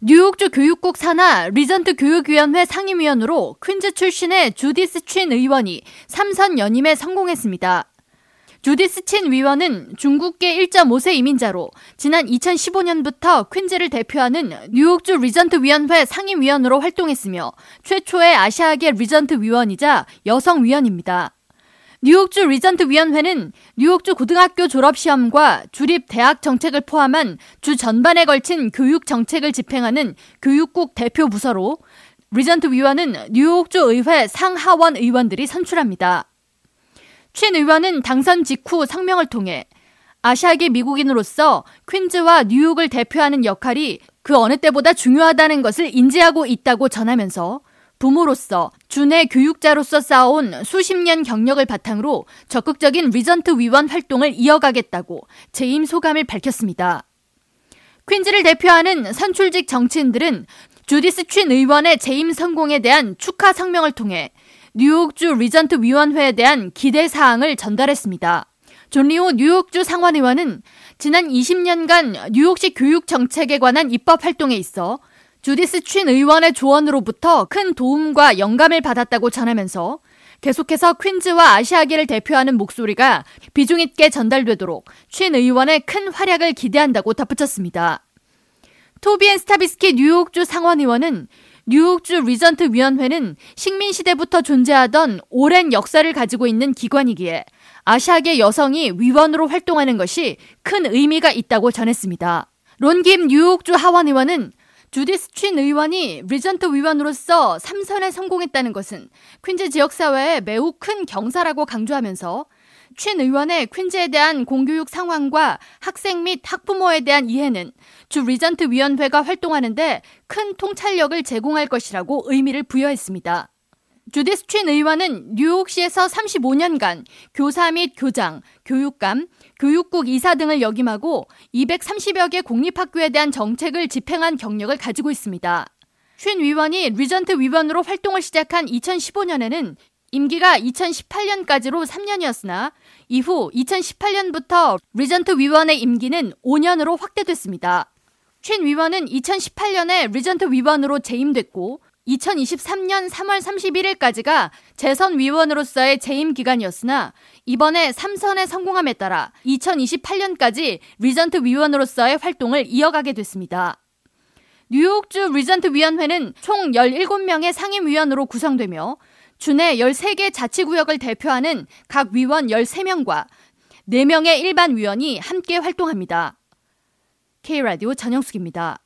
뉴욕주 교육국 산하 리전트 교육위원회 상임위원으로 퀸즈 출신의 주디스 친 위원이 3선 연임에 성공했습니다. 주디스 친 위원은 중국계 1.5세 이민자로 지난 2015년부터 퀸즈를 대표하는 뉴욕주 리전트 위원회 상임위원으로 활동했으며 최초의 아시아계 리전트 위원이자 여성 위원입니다. 뉴욕주 리전트 위원회는 뉴욕주 고등학교 졸업 시험과 주립 대학 정책을 포함한 주 전반에 걸친 교육 정책을 집행하는 교육국 대표 부서로 리전트 위원은 뉴욕주 의회 상하원 의원들이 선출합니다. 친 위원은 당선 직후 성명을 통해 아시아계 미국인으로서 퀸즈와 뉴욕을 대표하는 역할이 그 어느 때보다 중요하다는 것을 인지하고 있다고 전하면서 부모로서 주내 교육자로서 쌓아온 수십 년 경력을 바탕으로 적극적인 리전트 위원 활동을 이어가겠다고 재임 소감을 밝혔습니다. 퀸즈를 대표하는 선출직 정치인들은 주디스 친 위원의 재임 성공에 대한 축하 성명을 통해 뉴욕주 리전트 위원회에 대한 기대 사항을 전달했습니다. 존 리우 뉴욕주 상원 의원은 지난 20년간 뉴욕시 교육 정책에 관한 입법 활동에 있어 주디스 친 위원의 조언으로부터 큰 도움과 영감을 받았다고 전하면서 계속해서 퀸즈와 아시아계를 대표하는 목소리가 비중 있게 전달되도록 친 위원의 큰 활약을 기대한다고 덧붙였습니다. 토비앤 스타비스키 뉴욕주 상원의원은 뉴욕주 리전트 위원회는 식민시대부터 존재하던 오랜 역사를 가지고 있는 기관이기에 아시아계 여성이 위원으로 활동하는 것이 큰 의미가 있다고 전했습니다. 론김 뉴욕주 하원의원은 주디스 친 위원이 리전트 위원으로서 3선에 성공했다는 것은 퀸즈 지역사회에 매우 큰 경사라고 강조하면서 친 위원의 퀸즈에 대한 공교육 상황과 학생 및 학부모에 대한 이해는 주 리전트 위원회가 활동하는데 큰 통찰력을 제공할 것이라고 의미를 부여했습니다. 주디스 친 위원은 뉴욕시에서 35년간 교사 및 교장, 교육감, 교육국 이사 등을 역임하고 230여 개 공립학교에 대한 정책을 집행한 경력을 가지고 있습니다. 친 위원이 리전트 위원으로 활동을 시작한 2015년에는 임기가 2018년까지로 3년이었으나 이후 2018년부터 리전트 위원의 임기는 5년으로 확대됐습니다. 친 위원은 2018년에 리전트 위원으로 재임됐고 2023년 3월 31일까지가 재선 위원으로서의 재임 기간이었으나 이번에 3선에 성공함에 따라 2028년까지 리전트 위원으로서의 활동을 이어가게 됐습니다. 뉴욕주 리전트 위원회는 총 17명의 상임위원으로 구성되며 주내 13개 자치구역을 대표하는 각 위원 13명과 4명의 일반 위원이 함께 활동합니다. K라디오 전영숙입니다.